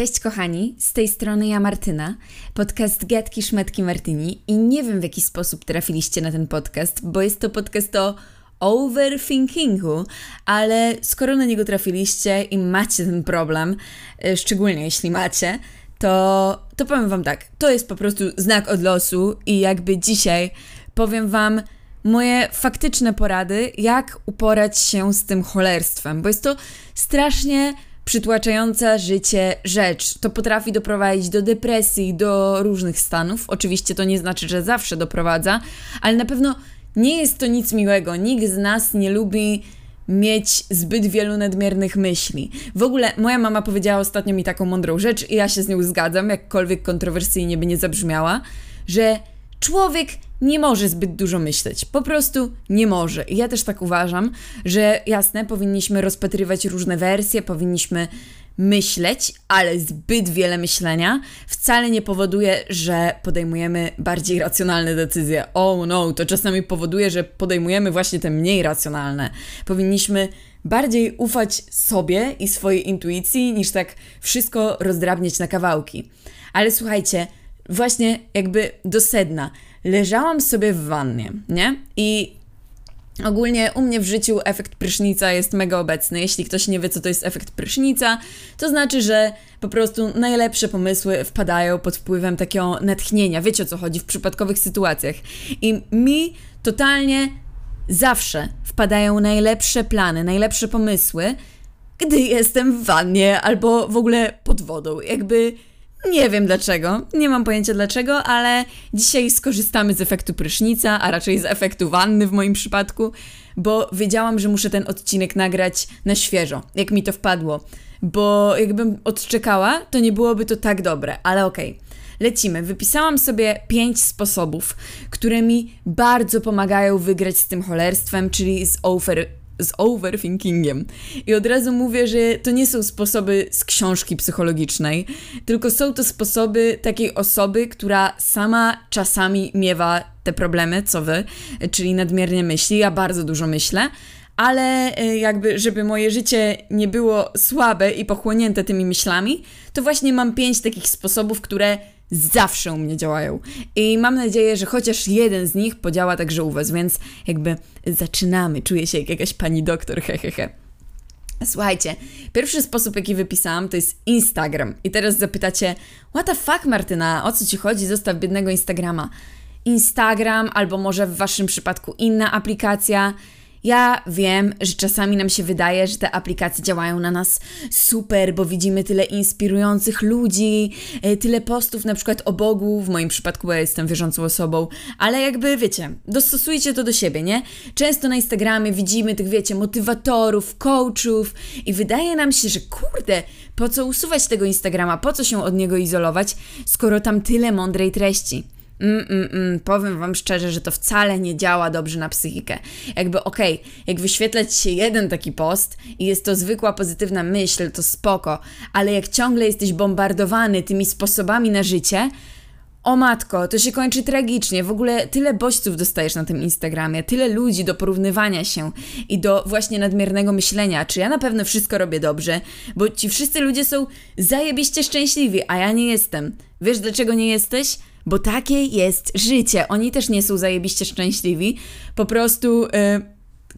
Cześć kochani, z tej strony ja Martyna, podcast Gadki Szmetki Martyni. I nie wiem w jaki sposób trafiliście na ten podcast, bo jest to podcast o overthinkingu, ale skoro na niego trafiliście i macie ten problem, e, szczególnie jeśli macie, to, to powiem wam tak, to jest po prostu znak od losu i jakby dzisiaj powiem wam moje faktyczne porady, jak uporać się z tym cholerstwem, bo jest to strasznie przytłaczająca życie rzecz. To potrafi doprowadzić do depresji, do różnych stanów. Oczywiście to nie znaczy, że zawsze doprowadza, ale na pewno nie jest to nic miłego. Nikt z nas nie lubi mieć zbyt wielu nadmiernych myśli. W ogóle moja mama powiedziała ostatnio mi taką mądrą rzecz i ja się z nią zgadzam, jakkolwiek kontrowersyjnie by nie zabrzmiała, że człowiek nie może zbyt dużo myśleć. Po prostu nie może. I ja też tak uważam, że jasne, powinniśmy rozpatrywać różne wersje, powinniśmy myśleć, ale zbyt wiele myślenia wcale nie powoduje, że podejmujemy bardziej racjonalne decyzje. Oh no, to czasami powoduje, że podejmujemy właśnie te mniej racjonalne. Powinniśmy bardziej ufać sobie i swojej intuicji, niż tak wszystko rozdrabniać na kawałki. Ale słuchajcie, właśnie jakby do sedna. Leżałam sobie w wannie, nie? I Ogólnie u mnie w życiu efekt prysznica jest mega obecny. Jeśli ktoś nie wie, co to jest efekt prysznica, to znaczy, że po prostu najlepsze pomysły wpadają pod wpływem takiego natchnienia. Wiecie o co chodzi w przypadkowych sytuacjach. I mi totalnie zawsze wpadają najlepsze plany, najlepsze pomysły, gdy jestem w wannie albo w ogóle pod wodą. Jakby nie wiem dlaczego, nie mam pojęcia dlaczego, ale dzisiaj skorzystamy z efektu prysznica, a raczej z efektu wanny w moim przypadku, bo wiedziałam, że muszę ten odcinek nagrać na świeżo, jak mi to wpadło. Bo jakbym odczekała, to nie byłoby to tak dobre, ale okej. Okay. Lecimy. Wypisałam sobie pięć sposobów, które mi bardzo pomagają wygrać z tym cholerstwem, czyli z over z overthinkingiem. I od razu mówię, że to nie są sposoby z książki psychologicznej, tylko są to sposoby takiej osoby, która sama czasami miewa te problemy, co wy, czyli nadmiernie myśli. Ja bardzo dużo myślę ale e, jakby, żeby moje życie nie było słabe i pochłonięte tymi myślami, to właśnie mam pięć takich sposobów, które zawsze u mnie działają. I mam nadzieję, że chociaż jeden z nich podziała także u Was, więc jakby zaczynamy. Czuję się jak jakaś pani doktor, hehehe. He, he. Słuchajcie, pierwszy sposób, jaki wypisałam, to jest Instagram. I teraz zapytacie, what the fuck, Martyna, o co ci chodzi? Zostaw biednego Instagrama. Instagram, albo może w waszym przypadku inna aplikacja. Ja wiem, że czasami nam się wydaje, że te aplikacje działają na nas super, bo widzimy tyle inspirujących ludzi, e, tyle postów na przykład o Bogu, w moim przypadku, bo ja jestem wierzącą osobą, ale jakby wiecie, dostosujcie to do siebie, nie? Często na Instagramie widzimy tych, wiecie, motywatorów, coachów i wydaje nam się, że kurde, po co usuwać tego Instagrama, po co się od niego izolować, skoro tam tyle mądrej treści. Mm, mm, mm, powiem Wam szczerze, że to wcale nie działa dobrze na psychikę. Jakby okej, okay, jak wyświetlać się jeden taki post i jest to zwykła pozytywna myśl, to spoko, ale jak ciągle jesteś bombardowany tymi sposobami na życie, o matko, to się kończy tragicznie. W ogóle tyle bodźców dostajesz na tym Instagramie, tyle ludzi do porównywania się i do właśnie nadmiernego myślenia, czy ja na pewno wszystko robię dobrze, bo ci wszyscy ludzie są zajebiście szczęśliwi, a ja nie jestem. Wiesz dlaczego nie jesteś? bo takie jest życie. Oni też nie są zajebiście szczęśliwi, po prostu yy,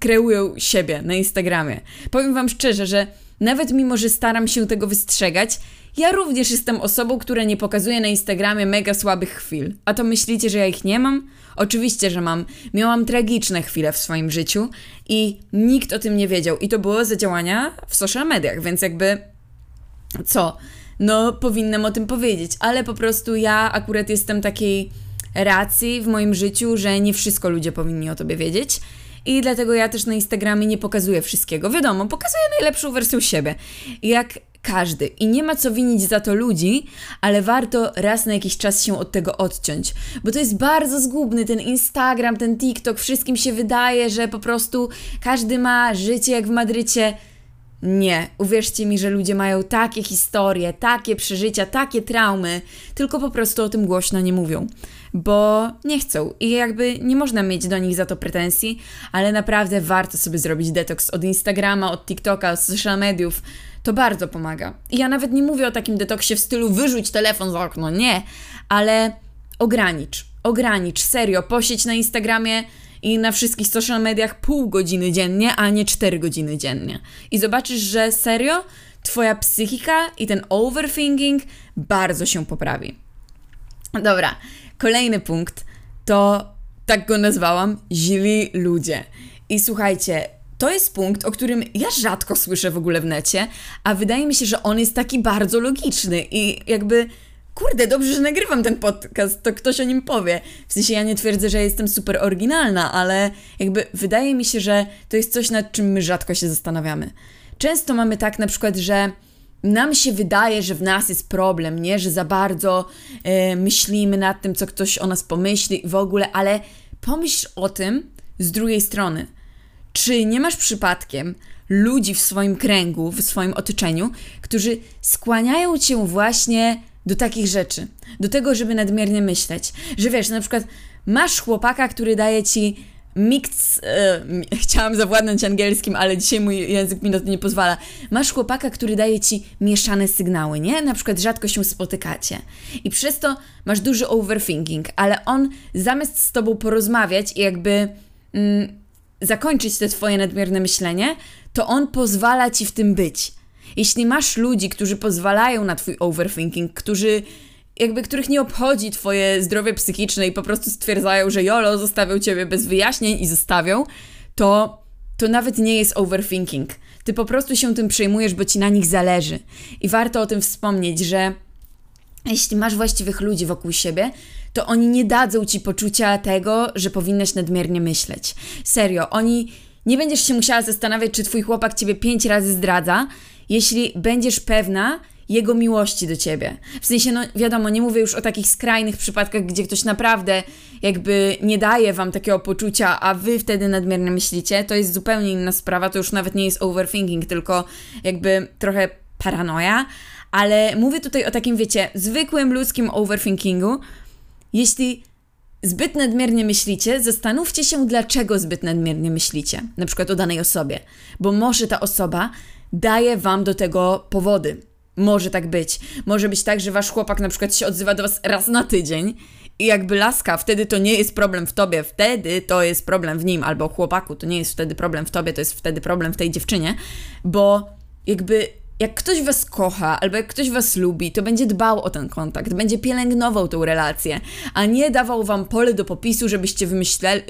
kreują siebie na Instagramie. Powiem Wam szczerze, że nawet mimo, że staram się tego wystrzegać, ja również jestem osobą, która nie pokazuje na Instagramie mega słabych chwil. A to myślicie, że ja ich nie mam? Oczywiście, że mam. Miałam tragiczne chwile w swoim życiu i nikt o tym nie wiedział. I to było za działania w social mediach, więc jakby co? no powinnam o tym powiedzieć, ale po prostu ja akurat jestem takiej racji w moim życiu, że nie wszystko ludzie powinni o tobie wiedzieć. I dlatego ja też na Instagramie nie pokazuję wszystkiego. Wiadomo, pokazuję najlepszą wersję siebie. Jak każdy. I nie ma co winić za to ludzi, ale warto raz na jakiś czas się od tego odciąć. Bo to jest bardzo zgubny, ten Instagram, ten TikTok, wszystkim się wydaje, że po prostu każdy ma życie jak w Madrycie Nie, uwierzcie mi, że ludzie mają takie historie, takie przeżycia, takie traumy, tylko po prostu o tym głośno nie mówią, bo nie chcą i jakby nie można mieć do nich za to pretensji, ale naprawdę warto sobie zrobić detoks od Instagrama, od TikToka, od social mediów. To bardzo pomaga. I ja nawet nie mówię o takim detoksie w stylu wyrzuć telefon z okno, nie, ale ogranicz, ogranicz, serio, posiedź na Instagramie i na wszystkich social mediach pół godziny dziennie, a nie 4 godziny dziennie. I zobaczysz, że serio, twoja psychika i ten overthinking bardzo się poprawi. Dobra, kolejny punkt to, tak go nazwałam, źli ludzie. I słuchajcie, to jest punkt, o którym ja rzadko słyszę w ogóle w necie, a wydaje mi się, że on jest taki bardzo logiczny i jakby kurde, dobrze, że nagrywam ten podcast, to ktoś o nim powie. W sensie ja nie twierdzę, że jestem super oryginalna, ale jakby wydaje mi się, że to jest coś, nad czym my rzadko się zastanawiamy. Często mamy tak na przykład, że nam się wydaje, że w nas jest problem, nie? Że za bardzo e, myślimy nad tym, co ktoś o nas pomyśli w ogóle, ale pomyśl o tym z drugiej strony. Czy nie masz przypadkiem ludzi w swoim kręgu, w swoim otoczeniu, którzy skłaniają cię właśnie do takich rzeczy, do tego, żeby nadmiernie myśleć. Że wiesz, na przykład masz chłopaka, który daje ci mix. E, chciałam zawładnąć angielskim, ale dzisiaj mój język mi na to nie pozwala. Masz chłopaka, który daje ci mieszane sygnały, nie? Na przykład rzadko się spotykacie. I przez to masz duży overthinking, ale on zamiast z tobą porozmawiać i jakby mm, zakończyć te twoje nadmierne myślenie, to on pozwala ci w tym być. Jeśli masz ludzi, którzy pozwalają na twój overthinking, którzy jakby których nie obchodzi twoje zdrowie psychiczne i po prostu stwierdzają, że jolo, zostawią ciebie bez wyjaśnień i zostawią, to to nawet nie jest overthinking. Ty po prostu się tym przejmujesz, bo ci na nich zależy. I warto o tym wspomnieć, że jeśli masz właściwych ludzi wokół siebie, to oni nie dadzą ci poczucia tego, że powinnaś nadmiernie myśleć. Serio, oni nie będziesz się musiała zastanawiać, czy twój chłopak ciebie pięć razy zdradza, jeśli będziesz pewna jego miłości do ciebie. W sensie, no wiadomo, nie mówię już o takich skrajnych przypadkach, gdzie ktoś naprawdę jakby nie daje wam takiego poczucia, a wy wtedy nadmiernie myślicie. To jest zupełnie inna sprawa, to już nawet nie jest overthinking, tylko jakby trochę paranoia. Ale mówię tutaj o takim, wiecie, zwykłym ludzkim overthinkingu. Jeśli zbyt nadmiernie myślicie, zastanówcie się, dlaczego zbyt nadmiernie myślicie, na przykład o danej osobie, bo może ta osoba daje wam do tego powody. Może tak być. Może być tak, że wasz chłopak na przykład się odzywa do was raz na tydzień i jakby laska, wtedy to nie jest problem w tobie, wtedy to jest problem w nim, albo chłopaku, to nie jest wtedy problem w tobie, to jest wtedy problem w tej dziewczynie, bo jakby jak ktoś was kocha, albo jak ktoś was lubi, to będzie dbał o ten kontakt, będzie pielęgnował tą relację, a nie dawał wam pole do popisu, żebyście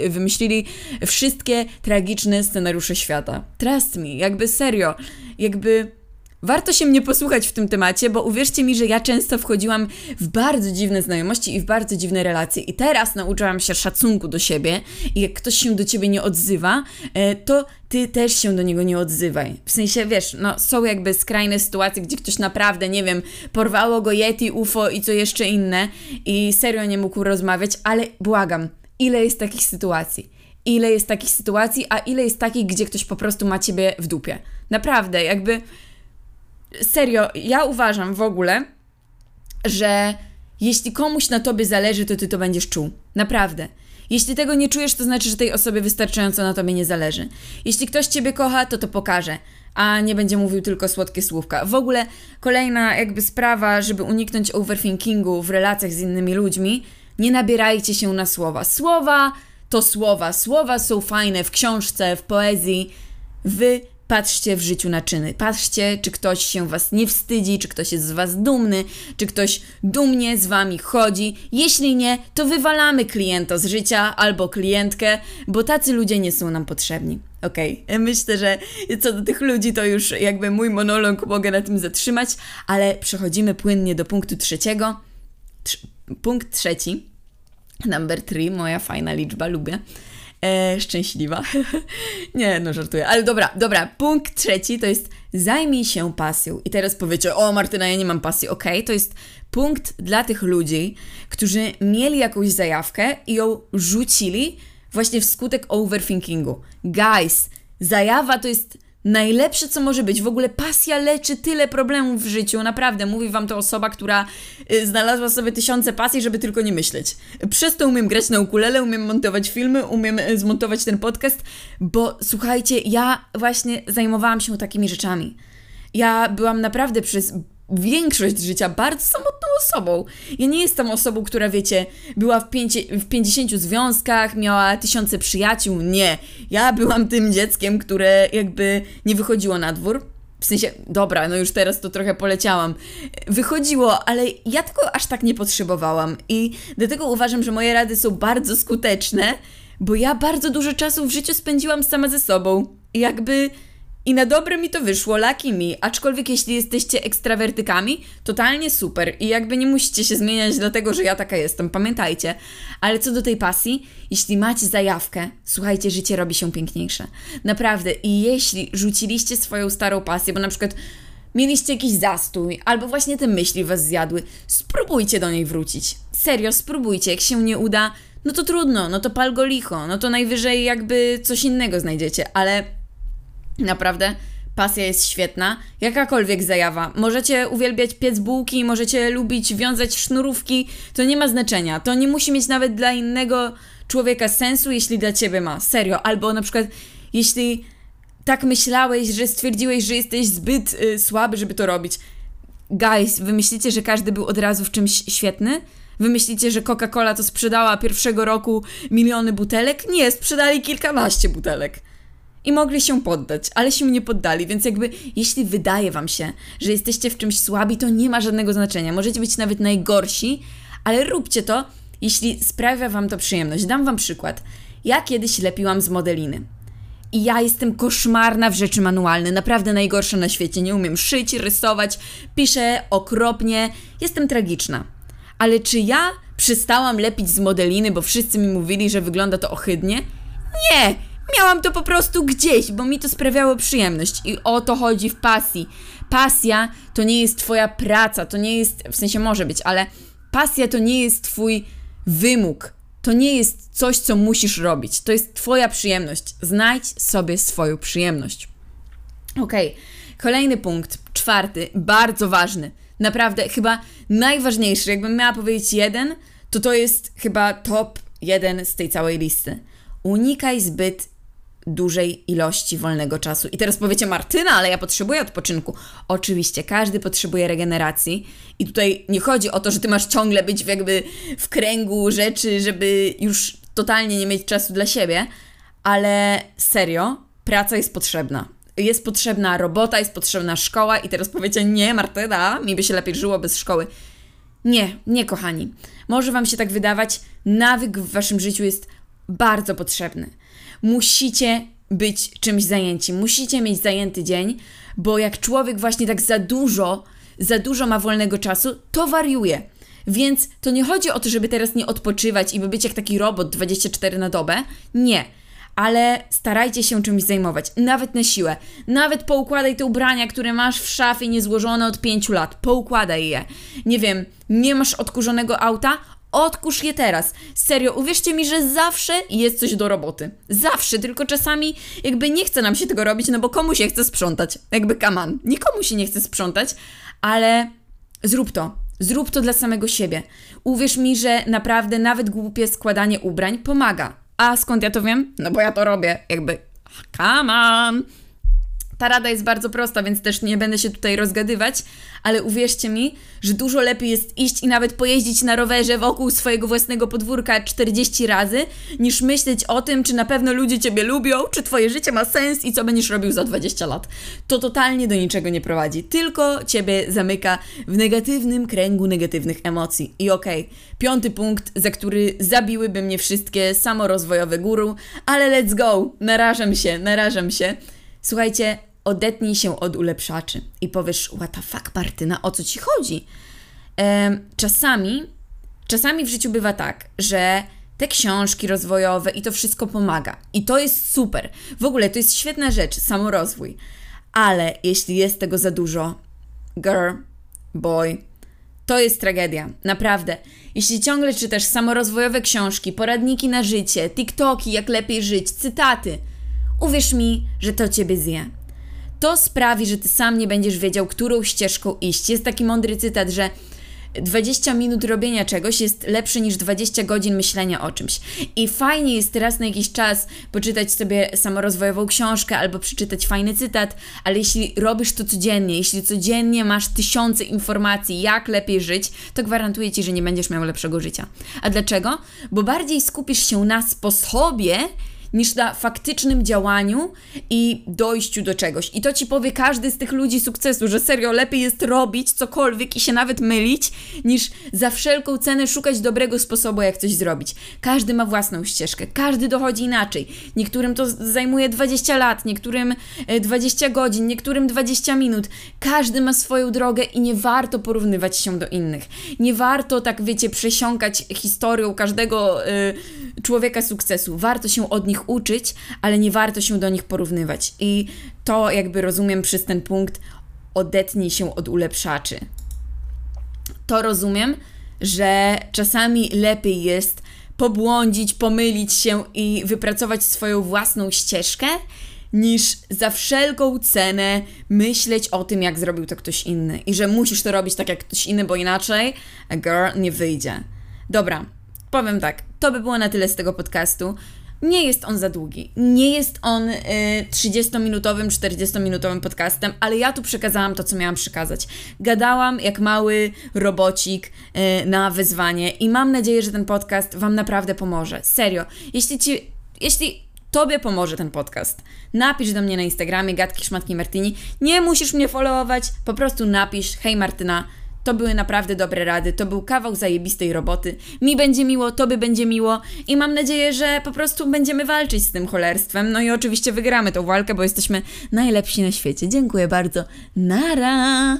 wymyślili wszystkie tragiczne scenariusze świata. Trust me, jakby serio, jakby Warto się mnie posłuchać w tym temacie, bo uwierzcie mi, że ja często wchodziłam w bardzo dziwne znajomości i w bardzo dziwne relacje. I teraz nauczyłam się szacunku do siebie i jak ktoś się do ciebie nie odzywa, e, to ty też się do niego nie odzywaj. W sensie, wiesz, no są jakby skrajne sytuacje, gdzie ktoś naprawdę, nie wiem, porwało go Yeti, UFO i co jeszcze inne i serio nie mógł rozmawiać, ale błagam, ile jest takich sytuacji? Ile jest takich sytuacji, a ile jest takich, gdzie ktoś po prostu ma ciebie w dupie? Naprawdę, jakby serio, ja uważam w ogóle, że jeśli komuś na tobie zależy, to ty to będziesz czuł. Naprawdę. Jeśli tego nie czujesz, to znaczy, że tej osobie wystarczająco na tobie nie zależy. Jeśli ktoś ciebie kocha, to to pokaże, a nie będzie mówił tylko słodkie słówka. W ogóle kolejna jakby sprawa, żeby uniknąć overthinkingu w relacjach z innymi ludźmi, nie nabierajcie się na słowa. Słowa to słowa. Słowa są fajne w książce, w poezji. Wy Patrzcie w życiu na czyny. Patrzcie, czy ktoś się was nie wstydzi, czy ktoś jest z was dumny, czy ktoś dumnie z wami chodzi. Jeśli nie, to wywalamy klienta z życia albo klientkę, bo tacy ludzie nie są nam potrzebni. Okej, okay. myślę, że co do tych ludzi, to już jakby mój monolog mogę na tym zatrzymać, ale przechodzimy płynnie do punktu trzeciego. Tr punkt trzeci, number three, moja fajna liczba, lubię e, szczęśliwa. nie, no żartuję. Ale dobra, dobra. Punkt trzeci to jest zajmij się pasją. I teraz powiecie, o Martyna, ja nie mam pasji. Okej, okay, to jest punkt dla tych ludzi, którzy mieli jakąś zajawkę i ją rzucili właśnie wskutek overthinkingu. Guys, zajawa to jest najlepsze, co może być. W ogóle pasja leczy tyle problemów w życiu. Naprawdę, mówi wam to osoba, która y, znalazła sobie tysiące pasji, żeby tylko nie myśleć. Przez to umiem grać na ukulele, umiem montować filmy, umiem y, zmontować ten podcast, bo słuchajcie, ja właśnie zajmowałam się takimi rzeczami. Ja byłam naprawdę przez większość życia bardzo samotną osobą. Ja nie jestem osobą, która, wiecie, była w, pięcie, w 50 związkach, miała tysiące przyjaciół. Nie. Ja byłam tym dzieckiem, które jakby nie wychodziło na dwór. W sensie, dobra, no już teraz to trochę poleciałam. Wychodziło, ale ja tego aż tak nie potrzebowałam. I dlatego uważam, że moje rady są bardzo skuteczne, bo ja bardzo dużo czasu w życiu spędziłam sama ze sobą. Jakby i na dobre mi to wyszło, laki mi, aczkolwiek jeśli jesteście ekstrawertykami, totalnie super i jakby nie musicie się zmieniać dlatego, że ja taka jestem, pamiętajcie. Ale co do tej pasji, jeśli macie zajawkę, słuchajcie, życie robi się piękniejsze. Naprawdę. I jeśli rzuciliście swoją starą pasję, bo na przykład mieliście jakiś zastój, albo właśnie te myśli was zjadły, spróbujcie do niej wrócić. Serio, spróbujcie. Jak się nie uda, no to trudno, no to pal go licho, no to najwyżej jakby coś innego znajdziecie, ale Naprawdę, pasja jest świetna. Jakakolwiek zajawa. Możecie uwielbiać piec bułki, możecie lubić wiązać sznurówki, to nie ma znaczenia. To nie musi mieć nawet dla innego człowieka sensu, jeśli dla ciebie ma. Serio. Albo na przykład, jeśli tak myślałeś, że stwierdziłeś, że jesteś zbyt y, słaby, żeby to robić. Guys, wy myślicie, że każdy był od razu w czymś świetny? Wy myślicie, że Coca-Cola to sprzedała pierwszego roku miliony butelek? Nie, sprzedali kilkanaście butelek i mogli się poddać, ale się nie poddali, więc jakby jeśli wydaje wam się, że jesteście w czymś słabi, to nie ma żadnego znaczenia. Możecie być nawet najgorsi, ale róbcie to, jeśli sprawia wam to przyjemność. Dam wam przykład. Ja kiedyś lepiłam z modeliny. I ja jestem koszmarna w rzeczy manualne, naprawdę najgorsza na świecie. Nie umiem szyć, rysować, piszę okropnie, jestem tragiczna. Ale czy ja przestałam lepić z modeliny, bo wszyscy mi mówili, że wygląda to ohydnie? Nie! Miałam to po prostu gdzieś, bo mi to sprawiało przyjemność i o to chodzi w pasji. Pasja to nie jest twoja praca, to nie jest, w sensie może być, ale pasja to nie jest twój wymóg. To nie jest coś, co musisz robić. To jest twoja przyjemność. Znajdź sobie swoją przyjemność. Ok, kolejny punkt, czwarty, bardzo ważny. Naprawdę, chyba najważniejszy. Jakbym miała powiedzieć jeden, to to jest chyba top jeden z tej całej listy. Unikaj zbyt dużej ilości wolnego czasu. I teraz powiecie, Martyna, ale ja potrzebuję odpoczynku. Oczywiście, każdy potrzebuje regeneracji. I tutaj nie chodzi o to, że ty masz ciągle być jakby w kręgu rzeczy, żeby już totalnie nie mieć czasu dla siebie, ale serio, praca jest potrzebna. Jest potrzebna robota, jest potrzebna szkoła i teraz powiecie, nie Martyna, mi by się lepiej żyło bez szkoły. Nie, nie kochani. Może Wam się tak wydawać, nawyk w Waszym życiu jest bardzo potrzebny musicie być czymś zajęci, musicie mieć zajęty dzień, bo jak człowiek właśnie tak za dużo, za dużo ma wolnego czasu, to wariuje. Więc to nie chodzi o to, żeby teraz nie odpoczywać i by być jak taki robot 24 na dobę. Nie. Ale starajcie się czymś zajmować, nawet na siłę. Nawet poukładaj te ubrania, które masz w szafie niezłożone od 5 lat. Poukładaj je. Nie wiem, nie masz odkurzonego auta? Odkurz je teraz. Serio, uwierzcie mi, że zawsze jest coś do roboty. Zawsze, tylko czasami jakby nie chce nam się tego robić, no bo komu się chce sprzątać? Jakby kaman. Nikomu się nie chce sprzątać, ale zrób to. Zrób to dla samego siebie. Uwierz mi, że naprawdę nawet głupie składanie ubrań pomaga. A skąd ja to wiem? No bo ja to robię. Jakby, come on. Ta rada jest bardzo prosta, więc też nie będę się tutaj rozgadywać, ale uwierzcie mi, że dużo lepiej jest iść i nawet pojeździć na rowerze wokół swojego własnego podwórka 40 razy, niż myśleć o tym, czy na pewno ludzie Ciebie lubią, czy Twoje życie ma sens i co będziesz robił za 20 lat. To totalnie do niczego nie prowadzi, tylko Ciebie zamyka w negatywnym kręgu negatywnych emocji. I okej, okay, piąty punkt, za który zabiłyby mnie wszystkie samorozwojowe guru, ale let's go, narażam się, narażam się. Słuchajcie, odetnij się od ulepszaczy i powiesz, what the fuck, Martyna, o co ci chodzi? czasami, czasami w życiu bywa tak, że te książki rozwojowe i to wszystko pomaga. I to jest super. W ogóle to jest świetna rzecz, samorozwój. Ale jeśli jest tego za dużo, girl, boy, to jest tragedia. Naprawdę. Jeśli ciągle czytasz samorozwojowe książki, poradniki na życie, TikToki, jak lepiej żyć, cytaty, uwierz mi, że to ciebie zje. To sprawi, że ty sam nie będziesz wiedział, którą ścieżką iść. Jest taki mądry cytat, że 20 minut robienia czegoś jest lepsze niż 20 godzin myślenia o czymś. I fajnie jest teraz na jakiś czas poczytać sobie samorozwojową książkę albo przeczytać fajny cytat, ale jeśli robisz to codziennie, jeśli codziennie masz tysiące informacji, jak lepiej żyć, to gwarantuję ci, że nie będziesz miał lepszego życia. A dlaczego? Bo bardziej skupisz się na sposobie, niż na faktycznym działaniu i dojściu do czegoś. I to ci powie każdy z tych ludzi sukcesu, że serio lepiej jest robić cokolwiek i się nawet mylić, niż za wszelką cenę szukać dobrego sposobu, jak coś zrobić. Każdy ma własną ścieżkę, każdy dochodzi inaczej. Niektórym to zajmuje 20 lat, niektórym 20 e, godzin, niektórym 20 minut. Każdy ma swoją drogę i nie warto porównywać się do innych. Nie warto, tak wiecie, przesiąkać historią każdego y, człowieka sukcesu. Warto się od nich uczyć, ale nie warto się do nich porównywać. I to jakby rozumiem przez ten punkt odetnij się od ulepszaczy. To rozumiem, że czasami lepiej jest pobłądzić, pomylić się i wypracować swoją własną ścieżkę, niż za wszelką cenę myśleć o tym, jak zrobił to ktoś inny i że musisz to robić tak jak ktoś inny, bo inaczej girl nie wyjdzie. Dobra, powiem tak, to by było na tyle z tego podcastu. Nie jest on za długi. Nie jest on y, 30-minutowym, 40-minutowym podcastem, ale ja tu przekazałam to, co miałam przekazać. Gadałam jak mały robocik y, na wyzwanie i mam nadzieję, że ten podcast Wam naprawdę pomoże. Serio. Jeśli Ci. Jeśli Tobie pomoże ten podcast. Napisz do mnie na Instagramie Gatki Szmatki Martini. Nie musisz mnie followować, po prostu napisz hej Martyna, to były naprawdę dobre rady, to był kawał zajebistej roboty. Mi będzie miło, tobie będzie miło i mam nadzieję, że po prostu będziemy walczyć z tym cholerstwem. No i oczywiście wygramy tą walkę, bo jesteśmy najlepsi na świecie. Dziękuję bardzo. Nara!